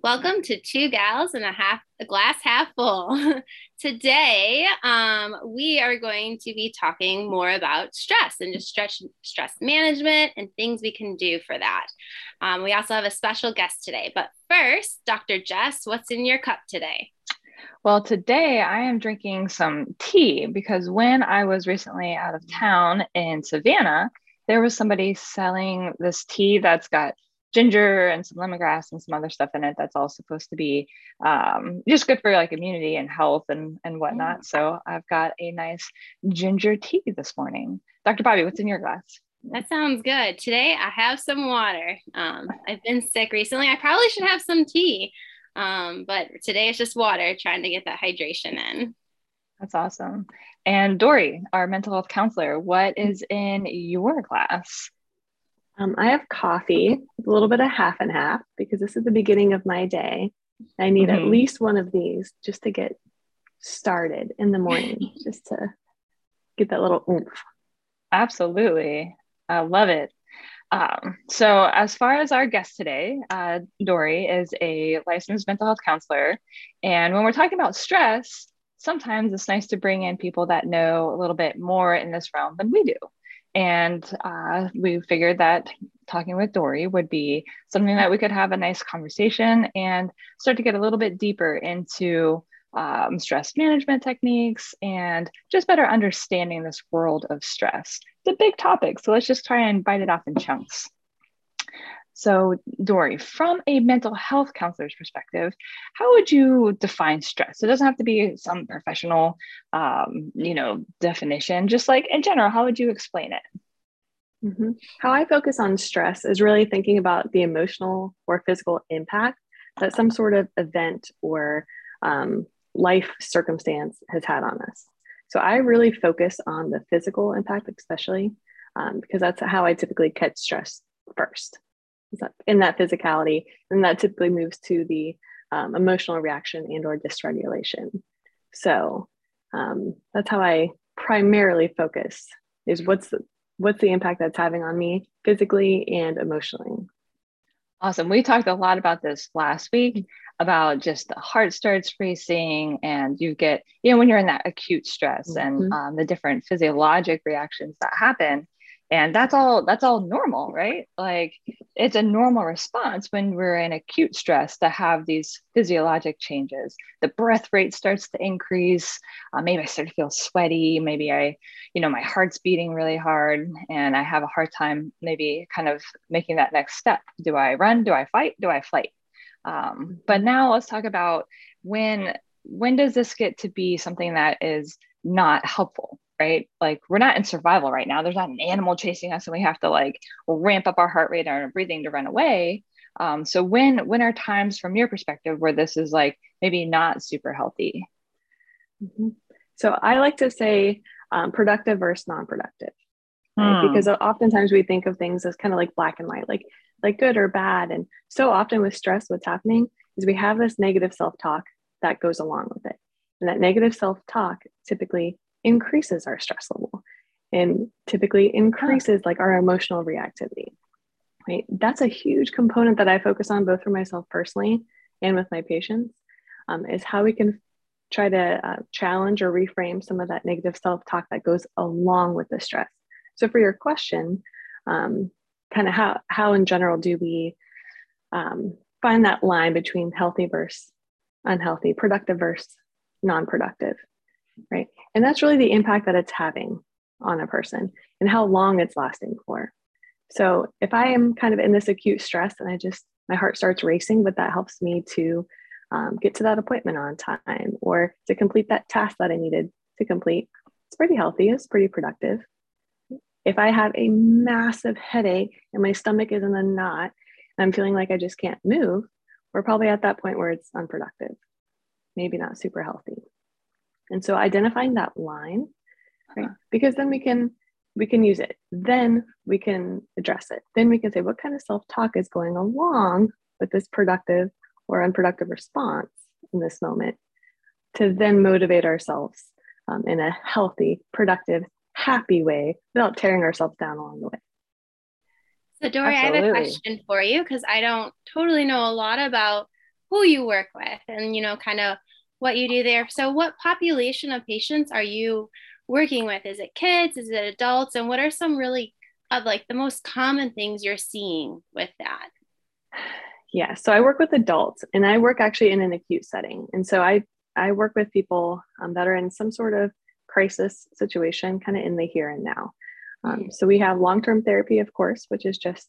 Welcome to Two Gals and a Half a Glass Half Full. Today, um, we are going to be talking more about stress and just stress stress management and things we can do for that. Um, we also have a special guest today, but first, Dr. Jess, what's in your cup today? Well, today I am drinking some tea because when I was recently out of town in Savannah, there was somebody selling this tea that's got ginger and some lemongrass and some other stuff in it that's all supposed to be um, just good for like immunity and health and, and whatnot. So I've got a nice ginger tea this morning. Dr. Bobby, what's in your glass? That sounds good. Today I have some water. Um, I've been sick recently. I probably should have some tea, um, but today it's just water, trying to get that hydration in. That's awesome. And Dorie, our mental health counselor, what is in your glass? Um, I have coffee, a little bit of half and half, because this is the beginning of my day. I need mm-hmm. at least one of these just to get started in the morning, just to get that little oomph. Absolutely. I love it. Um, so, as far as our guest today, uh, Dorie is a licensed mental health counselor. And when we're talking about stress, sometimes it's nice to bring in people that know a little bit more in this realm than we do. And uh, we figured that talking with Dorie would be something that we could have a nice conversation and start to get a little bit deeper into um, stress management techniques and just better understanding this world of stress. It's a big topic, so let's just try and bite it off in chunks. So, Dorie, from a mental health counselor's perspective, how would you define stress? It doesn't have to be some professional, um, you know, definition. Just like in general, how would you explain it? Mm-hmm. How I focus on stress is really thinking about the emotional or physical impact that some sort of event or um, life circumstance has had on us. So I really focus on the physical impact, especially um, because that's how I typically catch stress first in that physicality and that typically moves to the um, emotional reaction and or dysregulation. So um, that's how i primarily focus is what's the, what's the impact that's having on me physically and emotionally. Awesome. We talked a lot about this last week about just the heart starts racing and you get you know when you're in that acute stress mm-hmm. and um, the different physiologic reactions that happen and that's all that's all normal right? Like it's a normal response when we're in acute stress to have these physiologic changes. The breath rate starts to increase. Uh, maybe i start to feel sweaty. Maybe i you know my heart's beating really hard and i have a hard time maybe kind of making that next step. Do i run? Do i fight? Do i flight? Um, but now let's talk about when when does this get to be something that is not helpful right? Like we're not in survival right now. There's not an animal chasing us and we have to like ramp up our heart rate and our breathing to run away. Um, so when when are times from your perspective where this is like maybe not super healthy? Mm-hmm. So I like to say um, productive versus non-productive, right? Hmm. because oftentimes we think of things as kind of like black and white, like like good or bad. And so often with stress, what's happening is we have this negative self-talk that goes along with it, and that negative self-talk typically increases our stress level and typically increases like our emotional reactivity right? That's a huge component that i focus on both for myself personally and with my patients um, is how we can try to uh, challenge or reframe some of that negative self-talk that goes along with the stress. So for your question um, kind of how how in general do we um, find that line between healthy versus unhealthy productive versus non-productive right? And that's really the impact that it's having on a person and how long it's lasting for. So if I am kind of in this acute stress and I just, my heart starts racing, but that helps me to um, get to that appointment on time or to complete that task that I needed to complete, it's pretty healthy, it's pretty productive. If I have a massive headache and my stomach is in a knot I'm feeling like I just can't move, we're probably at that point where it's unproductive, maybe not super healthy. And so identifying that line, right? Uh-huh. Because then we can we can use it. Then we can address it. Then we can say what kind of self-talk is going along with this productive or unproductive response in this moment to then motivate ourselves um, in a healthy, productive, happy way without tearing ourselves down along the way. So, Dorie, Absolutely. I have a question for you because I don't totally know a lot about who you work with and you know kind of what you do there. So what population of patients are you working with? Is it kids? Is it adults? And what are some really of like the most common things you're seeing with that? Yeah so i work with adults and i work actually in an acute setting. And so i i work with people um, that are in some sort of crisis situation kind of in the here and now. Um, mm-hmm. so we have long-term therapy of course which is just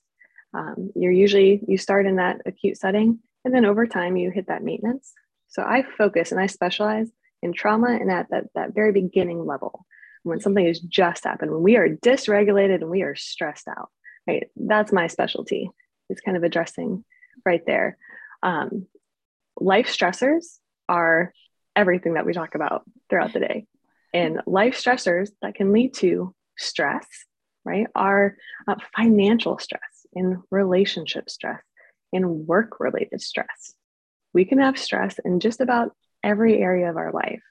um, you're usually you start in that acute setting and then over time you hit that maintenance so i focus and i specialize in trauma and at that, that very beginning level when something has just happened when we are dysregulated and we are stressed out right? That's my specialty it's kind of addressing right there. Um, life stressors are everything that we talk about throughout the day. And life stressors that can lead to stress right are uh, financial stress and relationship stress and work related stress we can have stress in just about every area of our life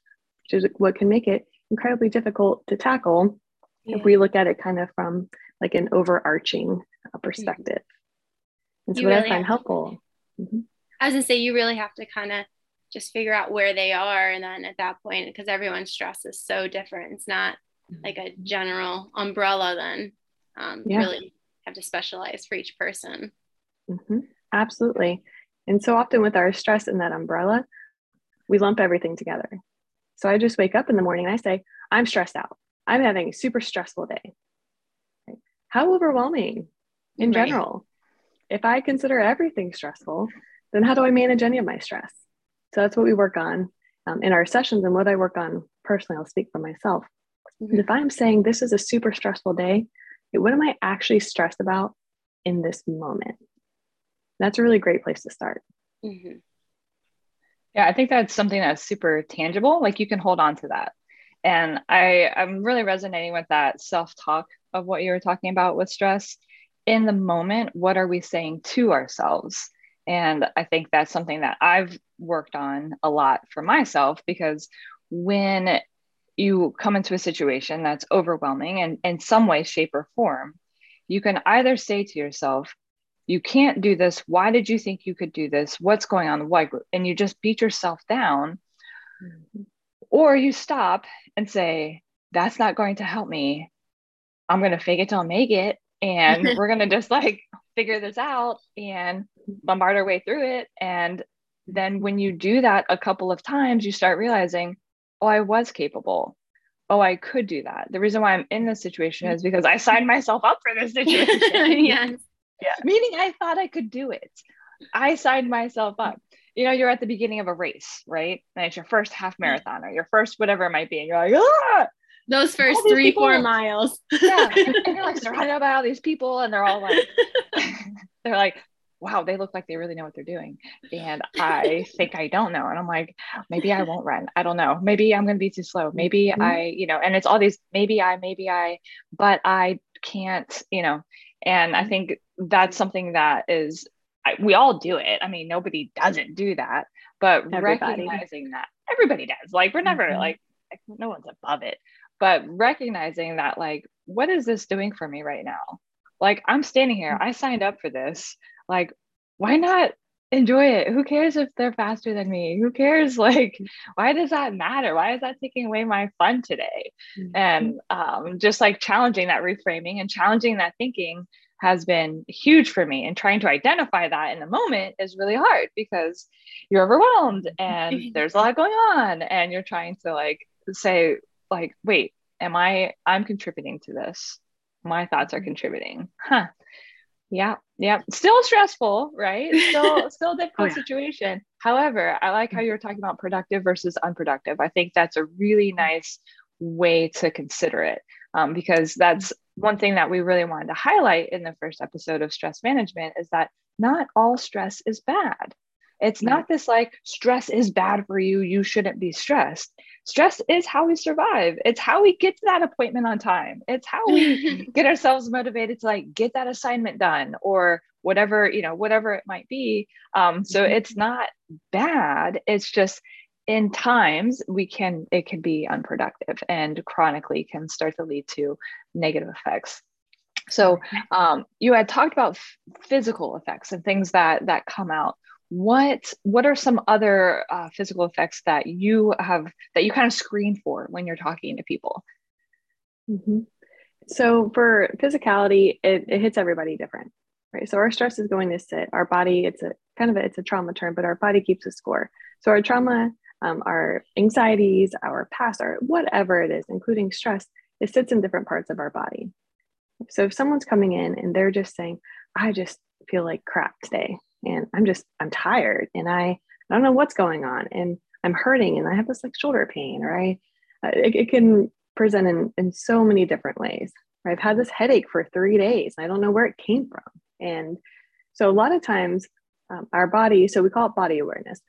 which is what can make it incredibly difficult to tackle yeah. if we look at it kind of from like an overarching uh, perspective. And so, you what really I find helpful. Mm-hmm. I was gonna say, you really have to kind of just figure out where they are, and then at that point, because everyone's stress is so different, it's not mm-hmm. like a general umbrella. Then um, yeah. really have to specialize for each person. Mm-hmm. Absolutely. And so often with our stress in that umbrella, we lump everything together. So I just wake up in the morning and I say, I'm stressed out. I'm having a super stressful day. Right? How overwhelming in right. general. If I consider everything stressful, then how do I manage any of my stress? So that's what we work on um, in our sessions and what I work on personally. I'll speak for myself. Mm-hmm. If I'm saying this is a super stressful day, what am I actually stressed about in this moment? That's a really great place to start. Mm-hmm. Yeah, I think that's something that's super tangible. Like you can hold on to that. And I, I'm really resonating with that self talk of what you were talking about with stress. In the moment, what are we saying to ourselves? And I think that's something that I've worked on a lot for myself because when you come into a situation that's overwhelming and in some way, shape, or form, you can either say to yourself, you can't do this. Why did you think you could do this? What's going on? The y group and you just beat yourself down. Mm-hmm. or you stop and say that's not going to help me. I'm going to fake it till i make it and we're going to just like figure this out and bombard our way through it. And then when you do that a couple of times you start realizing oh i was capable. Oh i could do that. The reason why i'm in this situation is because i signed myself up for this situation. Yes yeah. Meaning I thought I could do it. I signed myself up. You know, you're at the beginning of a race, right? And it's your first half marathon or your first whatever it might be. And you're like, ah! Those first three, people. four miles. yeah. And you're like surrounded by all these people, and they're all like, they're like, wow, they look like they really know what they're doing. And I think I don't know. And I'm like, maybe I won't run. I don't know. Maybe I'm going to be too slow. Maybe mm-hmm. I, you know, and it's all these, maybe I, maybe I, but I can't, you know, and I think that's something that is, we all do it. I mean, nobody doesn't do that, but everybody. recognizing that everybody does. Like, we're never mm-hmm. like, no one's above it, but recognizing that, like, what is this doing for me right now? Like, I'm standing here, I signed up for this. Like, why not enjoy it. Who cares if they're faster than me? Who cares? Like, why does that matter? Why is that taking away my fun today? Mm-hmm. And um, just like challenging that reframing and challenging that thinking has been huge for me. And trying to identify that in the moment is really hard because you're overwhelmed and there's a lot going on. And you're trying to like say, like, wait, am I, I'm contributing to this. My thoughts are mm-hmm. contributing. Huh yeah, yeah. Still stressful, right? Still, still difficult oh, yeah. situation. However, I like how you're talking about productive versus unproductive. I think that's a really nice way to consider it um, because that's one thing that we really wanted to highlight in the first episode of stress management is that not all stress is bad. It's not this like stress is bad for you, you shouldn't be stressed. Stress is how we survive. It's how we get to that appointment on time. It's how we get ourselves motivated to like get that assignment done or whatever, you know, whatever it might be. Um, so mm-hmm. it's not bad. It's just in times we can it can be unproductive and chronically can start to lead to negative effects so um, you had talked about f- physical effects and things that that come out what what are some other uh, physical effects that you have that you kind of screen for when you're talking to people? Mm-hmm. so for physicality it, it hits everybody different right? So our stress is going to sit. Our body it's a kind of a, it's a trauma term but our body keeps a score. So our trauma um, our anxieties our past our whatever it is including stress it sits in different parts of our body. So if someone's coming in and they're just saying i just feel like crap today and i'm just i'm tired and i i don't know what's going on and i'm hurting and i have this like shoulder pain or i uh, it, it, can present in in so many different ways. I've had this headache for three days i don't know where it came from. And so a lot of times um, our body so we call it body awareness.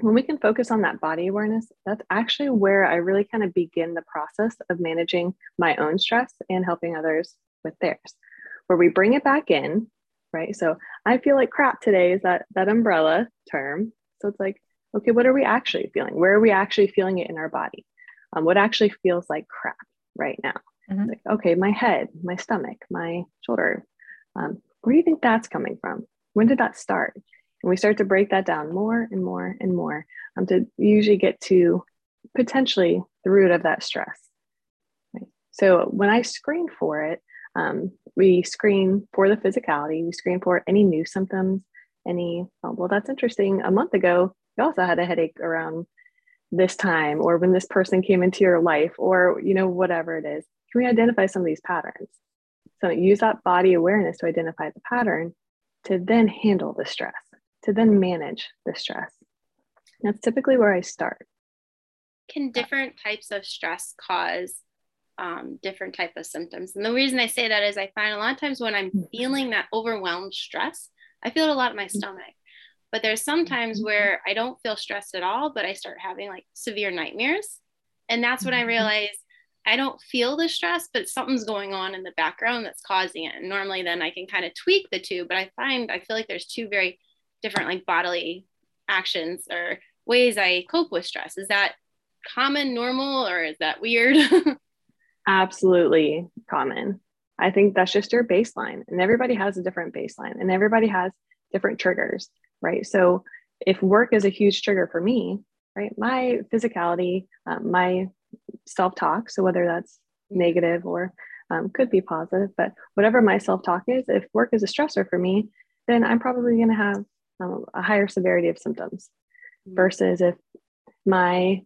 When we can focus on that body awareness that's actually where i really kind of begin the process of managing my own stress and helping others with theirs where we bring it back in right? So I feel like crap today is that that umbrella term. So it's like, okay, what are we actually feeling? Where are we actually feeling it in our body? Um, what actually feels like crap right now? Mm-hmm. Like, okay, my head, my stomach, my shoulder. Um, where do you think that's coming from? When did that start? And we start to break that down more and more and more um, to usually get to potentially the root of that stress. Right? So when I screen for it, um, we screen for the physicality, we screen for any new symptoms, any, oh, well, that's interesting. A month ago, you also had a headache around this time, or when this person came into your life, or, you know, whatever it is. Can we identify some of these patterns? So use that body awareness to identify the pattern to then handle the stress, to then manage the stress. That's typically where I start. Can different types of stress cause um, different type of symptoms. And the reason I say that is I find a lot of times when I'm mm-hmm. feeling that overwhelmed stress, I feel it a lot in my mm-hmm. stomach. But there's sometimes mm-hmm. where I don't feel stressed at all, but I start having like severe nightmares. And that's when I realize I don't feel the stress, but something's going on in the background that's causing it. And normally then I can kind of tweak the two, but I find I feel like there's two very different like bodily actions or ways I cope with stress. Is that common, normal, or is that weird? absolutely common. I think that's just your baseline, and everybody has a different baseline, and everybody has different triggers, right? So, if work is a huge trigger for me, right, my physicality, um, my self talk, so whether that's negative or um, could be positive, but whatever my self talk is, if work is a stressor for me, then I'm probably going to have um, a higher severity of symptoms mm-hmm. versus if my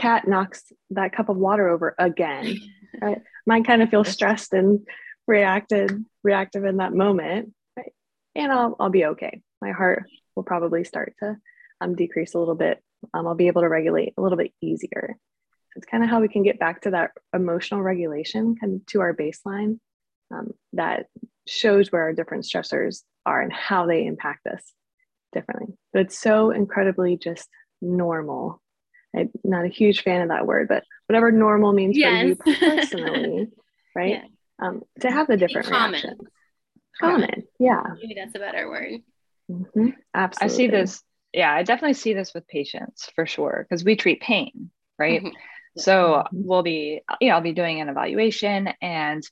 cat knocks that cup of water over again right? Mine kind of feel stressed and reacted reactive in that moment, right? And I'll I'll be okay. My heart will probably start to um, decrease a little bit. Um, I'll be able to regulate a little bit easier. It's kind of how we can get back to that emotional regulation, kind of to our baseline um, that shows where our different stressors are and how they impact us differently. But it's so incredibly just normal I'm not a huge fan of that word, but whatever normal means yes. for you personally, right? Yeah. Um, to have the different common. reactions. Common. common. Yeah. Maybe that's a better word. Mm-hmm. Absolutely. I see this. Yeah, I definitely see this with patients for sure because we treat pain, right? Mm-hmm. So mm-hmm. we'll be, you know, I'll be doing an evaluation and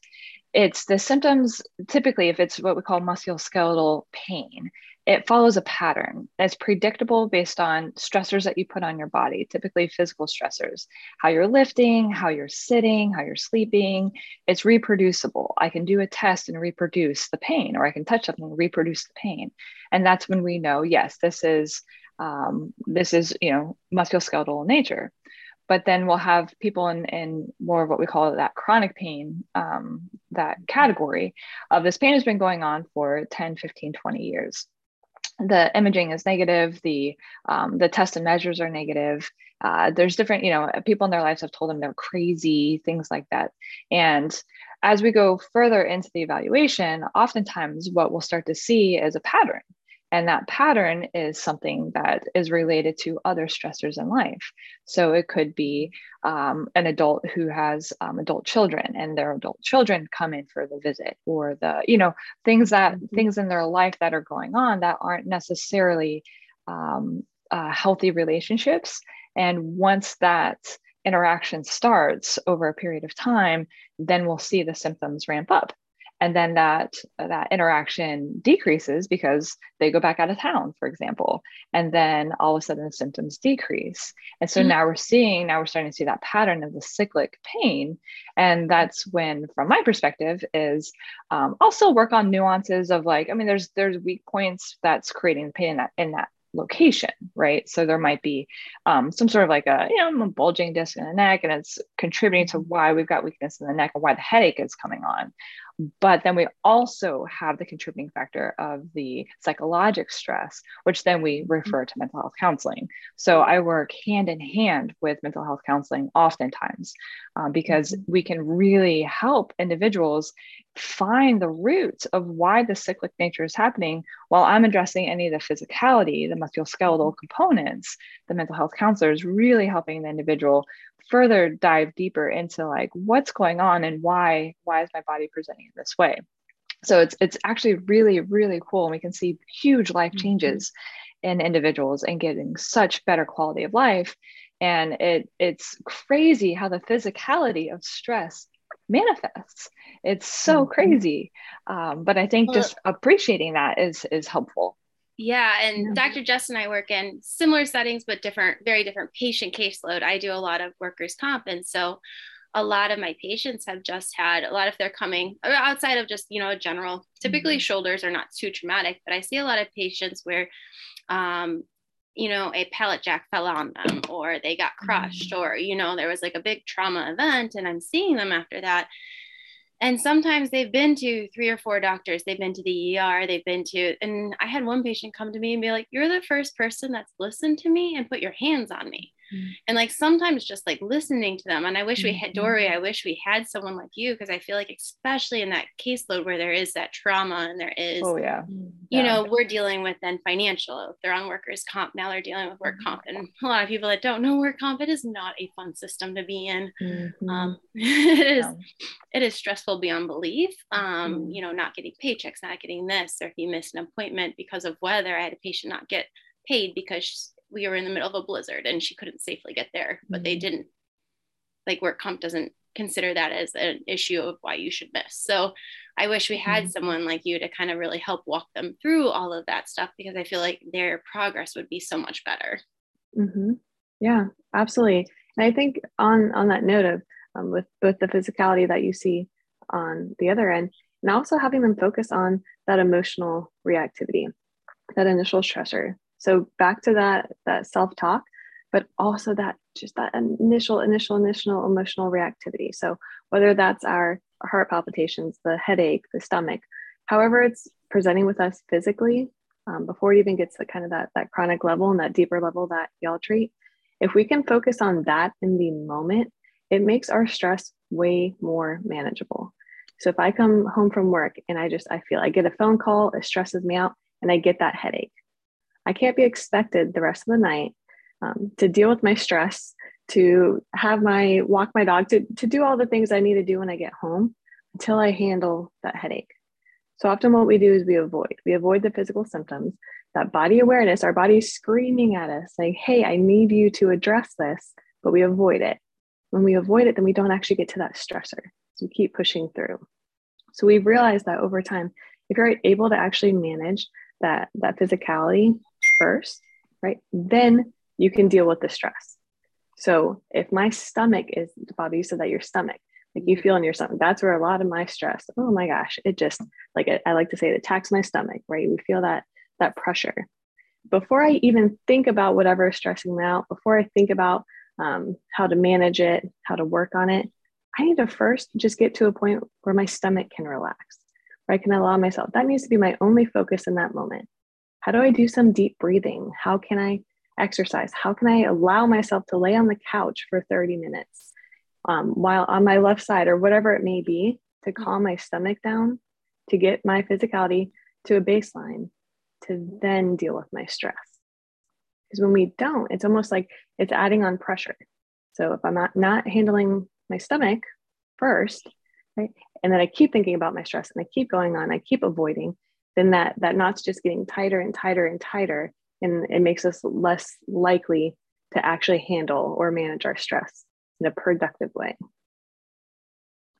it's the symptoms typically if it's what we call musculoskeletal pain it follows a pattern that's predictable based on stressors that you put on your body, typically physical stressors, how you're lifting, how you're sitting, how you're sleeping. It's reproducible. I can do a test and reproduce the pain, or I can touch something and reproduce the pain. And that's when we know, yes, this is um, this is you know musculoskeletal in nature. But then we'll have people in, in more of what we call that chronic pain, um, that category of this pain has been going on for 10, 15, 20 years the imaging is negative the um, the test and measures are negative. Uh, there's different you know people in their lives have told them they're crazy things like that. And as we go further into the evaluation oftentimes what we'll start to see is a pattern and that pattern is something that is related to other stressors in life. So it could be um, an adult who has um, adult children and their adult children come in for the visit or the, you know, things that mm-hmm. things in their life that are going on that aren't necessarily um, uh, healthy relationships. And once that interaction starts over a period of time, then we'll see the symptoms ramp up and then that that interaction decreases because they go back out of town for example and then all of a sudden the symptoms decrease and so mm-hmm. now we're seeing now we're starting to see that pattern of the cyclic pain and that's when from my perspective is um, also work on nuances of like i mean there's there's weak points that's creating pain in that in that location, right? So there might be um, some sort of like a, you know, a bulging disc in the neck, and it's contributing to why we've got weakness in the neck and why the headache is coming on. But then we also have the contributing factor of the psychologic stress, which then we mm-hmm. refer to mental health counseling. So I work hand in hand with mental health counseling oftentimes um, because mm-hmm. we can really help individuals find the roots of why the cyclic nature is happening while I'm addressing any of the physicality, the musculoskeletal components. The mental health counselor is really helping the individual further dive deeper into like what's going on and why why is my body presenting in this way so it's it's actually really really cool and we can see huge life mm-hmm. changes in individuals and getting such better quality of life and it it's crazy how the physicality of stress manifests it's so mm-hmm. crazy um, but i think just appreciating that is is helpful yeah, and yeah. Dr. Jess and I work in similar settings, but different, very different patient caseload. I do a lot of workers' comp, and so a lot of my patients have just had a lot of they're coming outside of just you know a general. Typically, mm-hmm. shoulders are not too traumatic, but I see a lot of patients where, um, you know, a pallet jack fell on them, or they got crushed, mm-hmm. or you know, there was like a big trauma event, and I'm seeing them after that. And sometimes they've been to three or four doctors. They've been to the er they've been to and i had one patient come to me and be like you're the first person that's listened to me and put your hands on me Mm-hmm. And like sometimes just like listening to them. And I wish we had mm-hmm. Dorie, I wish we had someone like you because I feel like, especially in that caseload where there is that trauma and there is, oh, yeah. You yeah. know, we're dealing with then financial. If they're on workers' comp, now they're dealing with work mm-hmm. comp. And a lot of people that don't know work comp, it is not a fun system to be in. Mm-hmm. Um, it is, yeah. it is stressful beyond belief. Um, mm-hmm. You know, not getting paychecks, not getting this, or if you miss an appointment because of weather, I had a patient not get paid because we were in the middle of a blizzard and she couldn't safely get there but mm-hmm. they didn't like work comp doesn't consider that as an issue of why you should miss so i wish we had mm-hmm. someone like you to kind of really help walk them through all of that stuff because i feel like their progress would be so much better mm-hmm. yeah absolutely and i think on on that note of um, with both the physicality that you see on the other end and also having them focus on that emotional reactivity that initial stressor so back to that that self-talk, but also that just that initial, initial, initial emotional reactivity. So whether that's our, heart palpitations, the headache, the stomach, however it's presenting with us physically, um, before it even gets to kind of that that chronic level and that deeper level that y'all treat, if we can focus on that in the moment, it makes our stress way more manageable. So if I come home from work and I just I feel I get a phone call, it stresses me out, and I get that headache. I can't be expected the rest of the night um, to deal with my stress, to have my walk my dog, to, to do all the things I need to do when I get home until I handle that headache. So often what we do is we avoid. We avoid the physical symptoms, that body awareness, our body's screaming at us, saying, hey, I need you to address this, but we avoid it. When we avoid it, then we don't actually get to that stressor. So we keep pushing through. So we've realized that over time, if you're able to actually manage that, that physicality first, right? Then you can deal with the stress. So if my stomach is, Bobby, you said that your stomach, like you feel in your stomach, that's where a lot of my stress, oh my gosh, it just, like I, like to say, it attacks my stomach, right? We feel that, that pressure. Before I even think about whatever is stressing me out, before I think about um, how to manage it, how to work on it, I need to first just get to a point where my stomach can relax, where I can allow myself. That needs to be my only focus in that moment. How do I do some deep breathing? How can I exercise? How can I allow myself to lay on the couch for 30 minutes um, while on my left side or whatever it may be to mm-hmm. calm my stomach down, to get my physicality to a baseline, to then deal with my stress? Because when we don't, it's almost like it's adding on pressure. So if I'm not, not handling my stomach first, right, and then I keep thinking about my stress and I keep going on, I keep avoiding, then that that knot's just getting tighter and tighter and tighter and it makes us less likely to actually handle or manage our stress in a productive way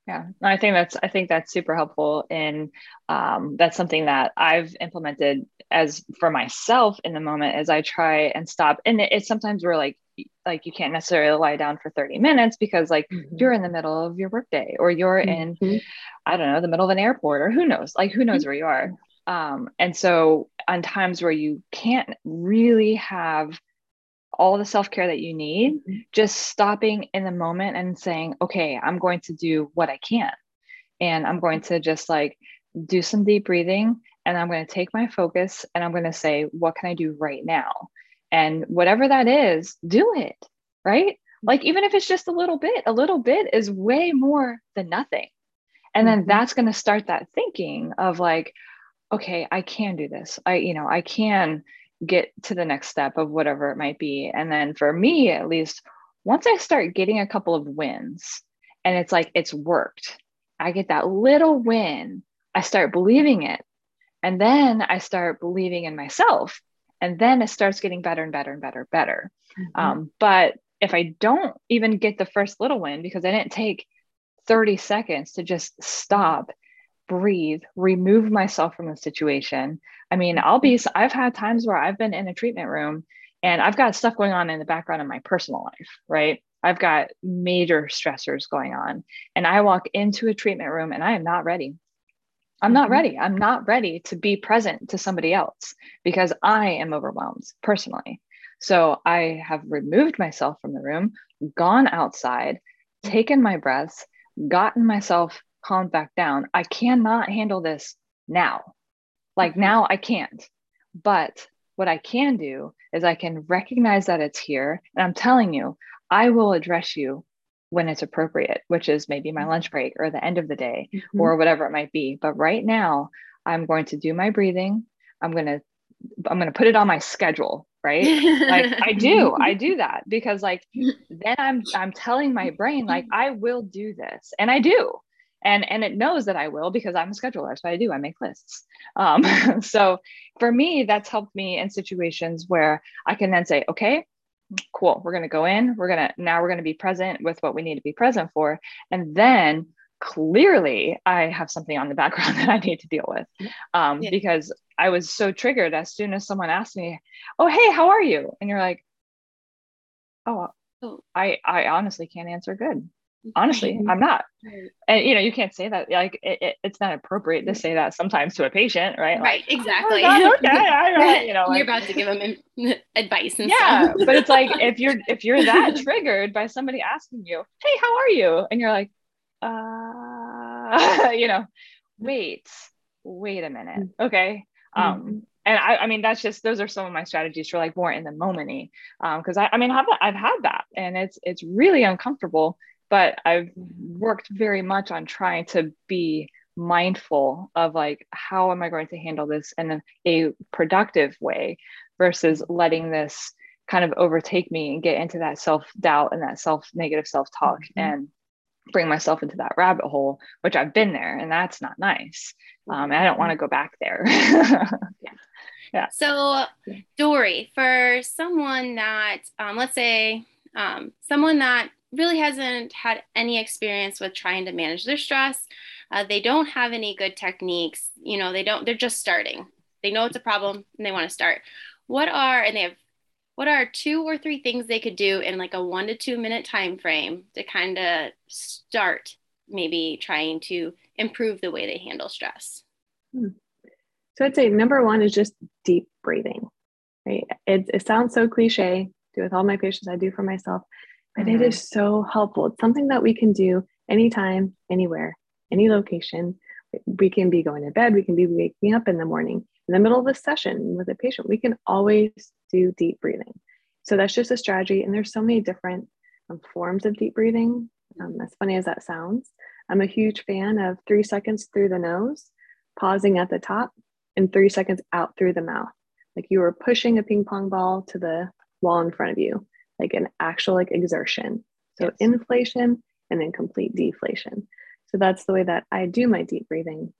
Yeah, I think that's I think that's super helpful, and um, that's something that I've implemented as for myself in the moment as I try and stop. And it, it's sometimes we're like like you can't necessarily lie down for 30 minutes because like mm-hmm. you're in the middle of your workday or you're mm-hmm. in I don't know the middle of an airport or who knows like who knows mm-hmm. where you are. Um, and so on times where you can't really have all the self care that you need, mm-hmm. just stopping in the moment and saying, okay, I'm going to do what I can. And I'm going to just like do some deep breathing and I'm going to take my focus and I'm going to say, what can I do right now? And whatever that is, do it, right? Like, even if it's just a little bit, a little bit is way more than nothing. And then mm-hmm. that's going to start that thinking of like, okay, I can do this. I, you know, I can get to the next step of whatever it might be. And then for me, at least, once I start getting a couple of wins and it's like it's worked, I get that little win, I start believing it. And then I start believing in myself. And then it starts getting better and better and better, better. Mm-hmm. Um, but if I don't even get the first little win because I didn't take 30 seconds to just stop breathe, remove myself from the situation. I mean, I'll be, I've had times where I've been in a treatment room and I've got stuff going on in the background in my personal life, right? I've got major stressors going on. And I walk into a treatment room and I am not ready. I'm not mm-hmm. ready. I'm not ready to be present to somebody else because I am overwhelmed personally. So I have removed myself from the room, gone outside, taken my breaths, gotten myself calmed back down. I cannot handle this now. Like mm-hmm. now, I can't. But what I can do is I can recognize that it's here. And I'm telling you, I will address you when it's appropriate, which is maybe my mm-hmm. lunch break or the end of the day mm-hmm. or whatever it might be. But right now, I'm going to do my breathing. I'm going to I'm going to put it on my schedule, right? like I do. I do that because like then I'm I'm telling my brain like I will do this. And I do and and it knows that i will because i'm a scheduler so i do i make lists. Um, so for me that's helped me in situations where i can then say okay cool we're going to go in we're going to now we're going to be present with what we need to be present for. And then clearly i have something on the background that i need to deal with. Um, yeah. because i was so triggered as soon as someone asked me oh hey how are you? And you're like oh, oh. i i honestly can't answer good honestly i'm not and you know you can't say that like it, it, it's not appropriate to say that sometimes to a patient right right like, exactly oh okay right. you know like, you're about to give them advice and yeah stuff. but it's like if you're if you're that triggered by somebody asking you hey how are you and you're like uh you know wait wait a minute mm. okay um mm-hmm. and I, I mean that's just those are some of my strategies for like more in the momenty um because I, I mean I've, I've had that and it's it's really uncomfortable but I've worked very much on trying to be mindful of like how am I going to handle this in a, productive way versus letting this kind of overtake me and get into that self doubt and that self negative self talk mm-hmm. and bring myself into that rabbit hole, which I've been there and that's not nice. Um, and I don't want to go back there. yeah. yeah. So, Dorie, for someone that, um, let's say, um, someone that really hasn't had any experience with trying to manage their stress. Uh, they don't have any good techniques. You know, they don't, they're just starting. They know it's a problem and they want to start. What are, and they have, what are two or three things they could do in like a one to two minute time frame to kind of start maybe trying to improve the way they handle stress? Hmm. So I'd say number one is just deep breathing. Right? It, it sounds so cliche. Do with all my patients, I do for myself but it is so helpful. It's something that we can do anytime, anywhere, any location. We can be going to bed, we can be waking up in the morning, in the middle of a session with a patient. We can always do deep breathing. So that's just a strategy. And there's so many different um, forms of deep breathing. Um, as funny as that sounds, I'm a huge fan of three seconds through the nose, pausing at the top, and three seconds out through the mouth. Like you are pushing a ping pong ball to the wall in front of you like an actual like exertion. So yes. inflation and then complete deflation. So that's the way that I do my deep breathing.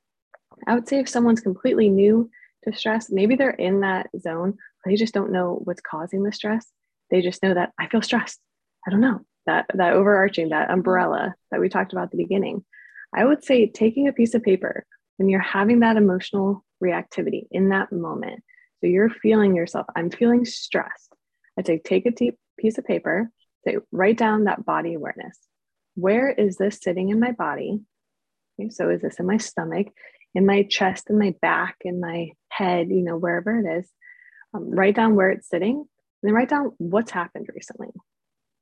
I would say if someone's completely new to stress, maybe they're in that zone, they just don't know what's causing the stress. They just know that I feel stressed. I don't know that that overarching that umbrella that we talked about at the beginning. I would say taking a piece of paper when you're having that emotional reactivity in that moment. So you're feeling yourself, I'm feeling stressed. I say, take a deep piece of paper, say, write down that body awareness. Where is this sitting in my body? Okay, so is this in my stomach, in my chest, in my back, in my head, you know, wherever it is? Um, write down where it's sitting, and then write down what's happened recently.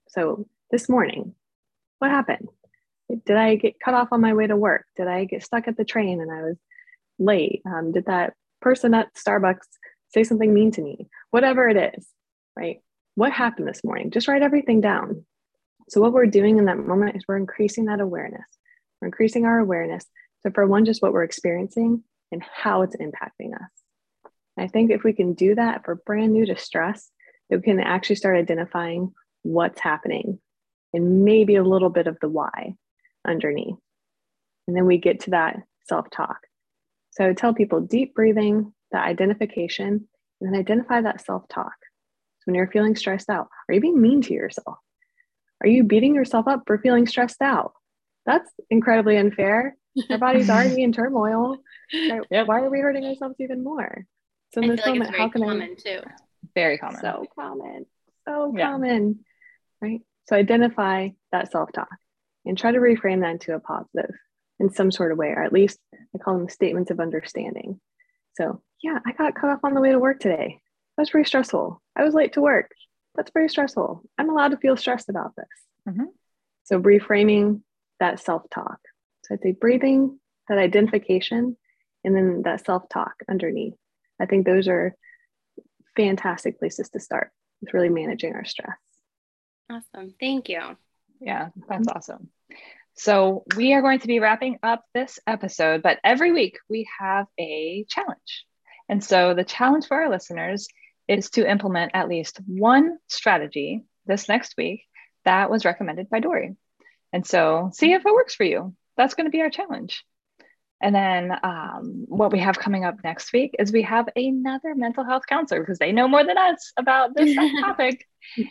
So this morning, what happened? Did I get cut off on my way to work? Did I get stuck at the train and I was late? Um, did that person at Starbucks say something mean to me? Whatever it is, right? What happened this morning? Just write everything down. So, what we're doing in that moment is we're increasing that awareness. We're increasing our awareness. So, for one, just what we're experiencing and how it's impacting us. I think if we can do that for brand new to stress, that we can actually start identifying what's happening and maybe a little bit of the why underneath. And then we get to that self talk. So I tell people deep breathing, the identification, and then identify that self talk. So when you're feeling stressed out, are you being mean to yourself? Are you beating yourself up for feeling stressed out? That's incredibly unfair. Our body's already in turmoil. Right? Yep. Why are we hurting ourselves even more? So in I this moment, like how can I? Too. Very common. So common. So yeah. common. Right. So identify that self talk and try to reframe that into a positive in some sort of way, or at least I call them statements of understanding. So, yeah, I got cut off on the way to work today. That's pretty stressful. I was late to work. That's pretty stressful. I'm allowed to feel stressed about this. Mm-hmm. So, reframing that self talk. So, I'd say breathing, that identification, and then that self talk underneath. I think those are fantastic places to start with really managing our stress. Awesome. Thank you. Yeah, that's awesome. So, we are going to be wrapping up this episode, but every week we have a challenge. And so, the challenge for our listeners is to implement at least one strategy this next week that was recommended by Dorie. And so, see if it works for you. That's going to be our challenge. And then, um, what we have coming up next week is we have another mental health counselor because they know more than us about this topic.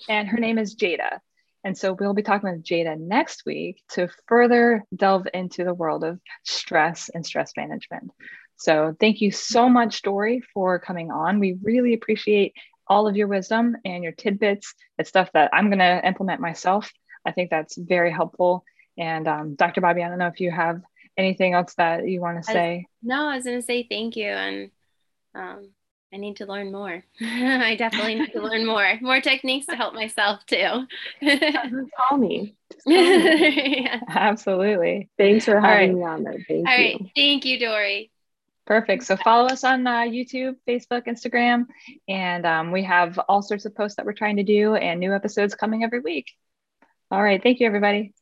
And her name is Jada. And so we'll be talking with Jada next week to further delve into the world of stress and stress management. So thank you so much, Dorie, for coming on. We really appreciate all of your wisdom and your tidbits. It's stuff that I'm going to implement myself. I think that's very helpful. And um, Dr. Bobby, I don't know if you have anything else that you want to say. no, I was going to say thank you. And um, I need to learn more. I definitely need to learn more, more techniques to help myself too. call me. Call me. yeah. Absolutely. Thanks for having right. me on there. Thank All you. right. Thank you, Dorie. Perfect. So follow us on uh, YouTube, Facebook, Instagram, and um, we have all sorts of posts that we're trying to do and new episodes coming every week. All right. Thank you, everybody.